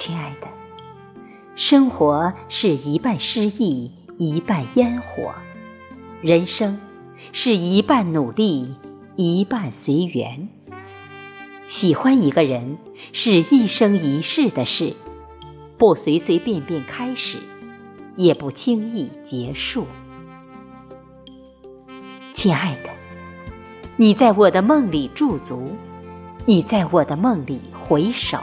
亲爱的生活是一半诗意，一半烟火；人生是一半努力，一半随缘。喜欢一个人是一生一世的事，不随随便便开始，也不轻易结束。亲爱的，你在我的梦里驻足，你在我的梦里回首。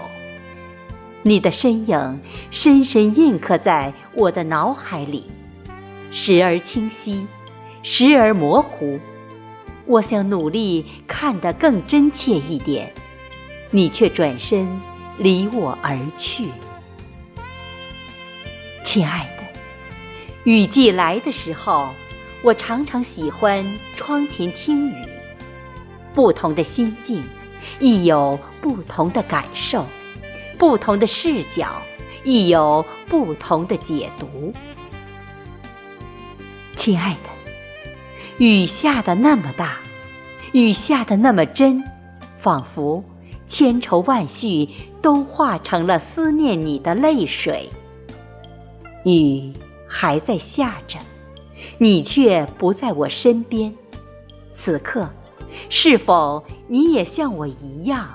你的身影深深印刻在我的脑海里，时而清晰，时而模糊。我想努力看得更真切一点，你却转身离我而去。亲爱的，雨季来的时候，我常常喜欢窗前听雨。不同的心境，亦有不同的感受。不同的视角，亦有不同的解读。亲爱的，雨下的那么大，雨下的那么真，仿佛千愁万绪都化成了思念你的泪水。雨还在下着，你却不在我身边。此刻，是否你也像我一样？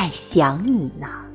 在想你呢。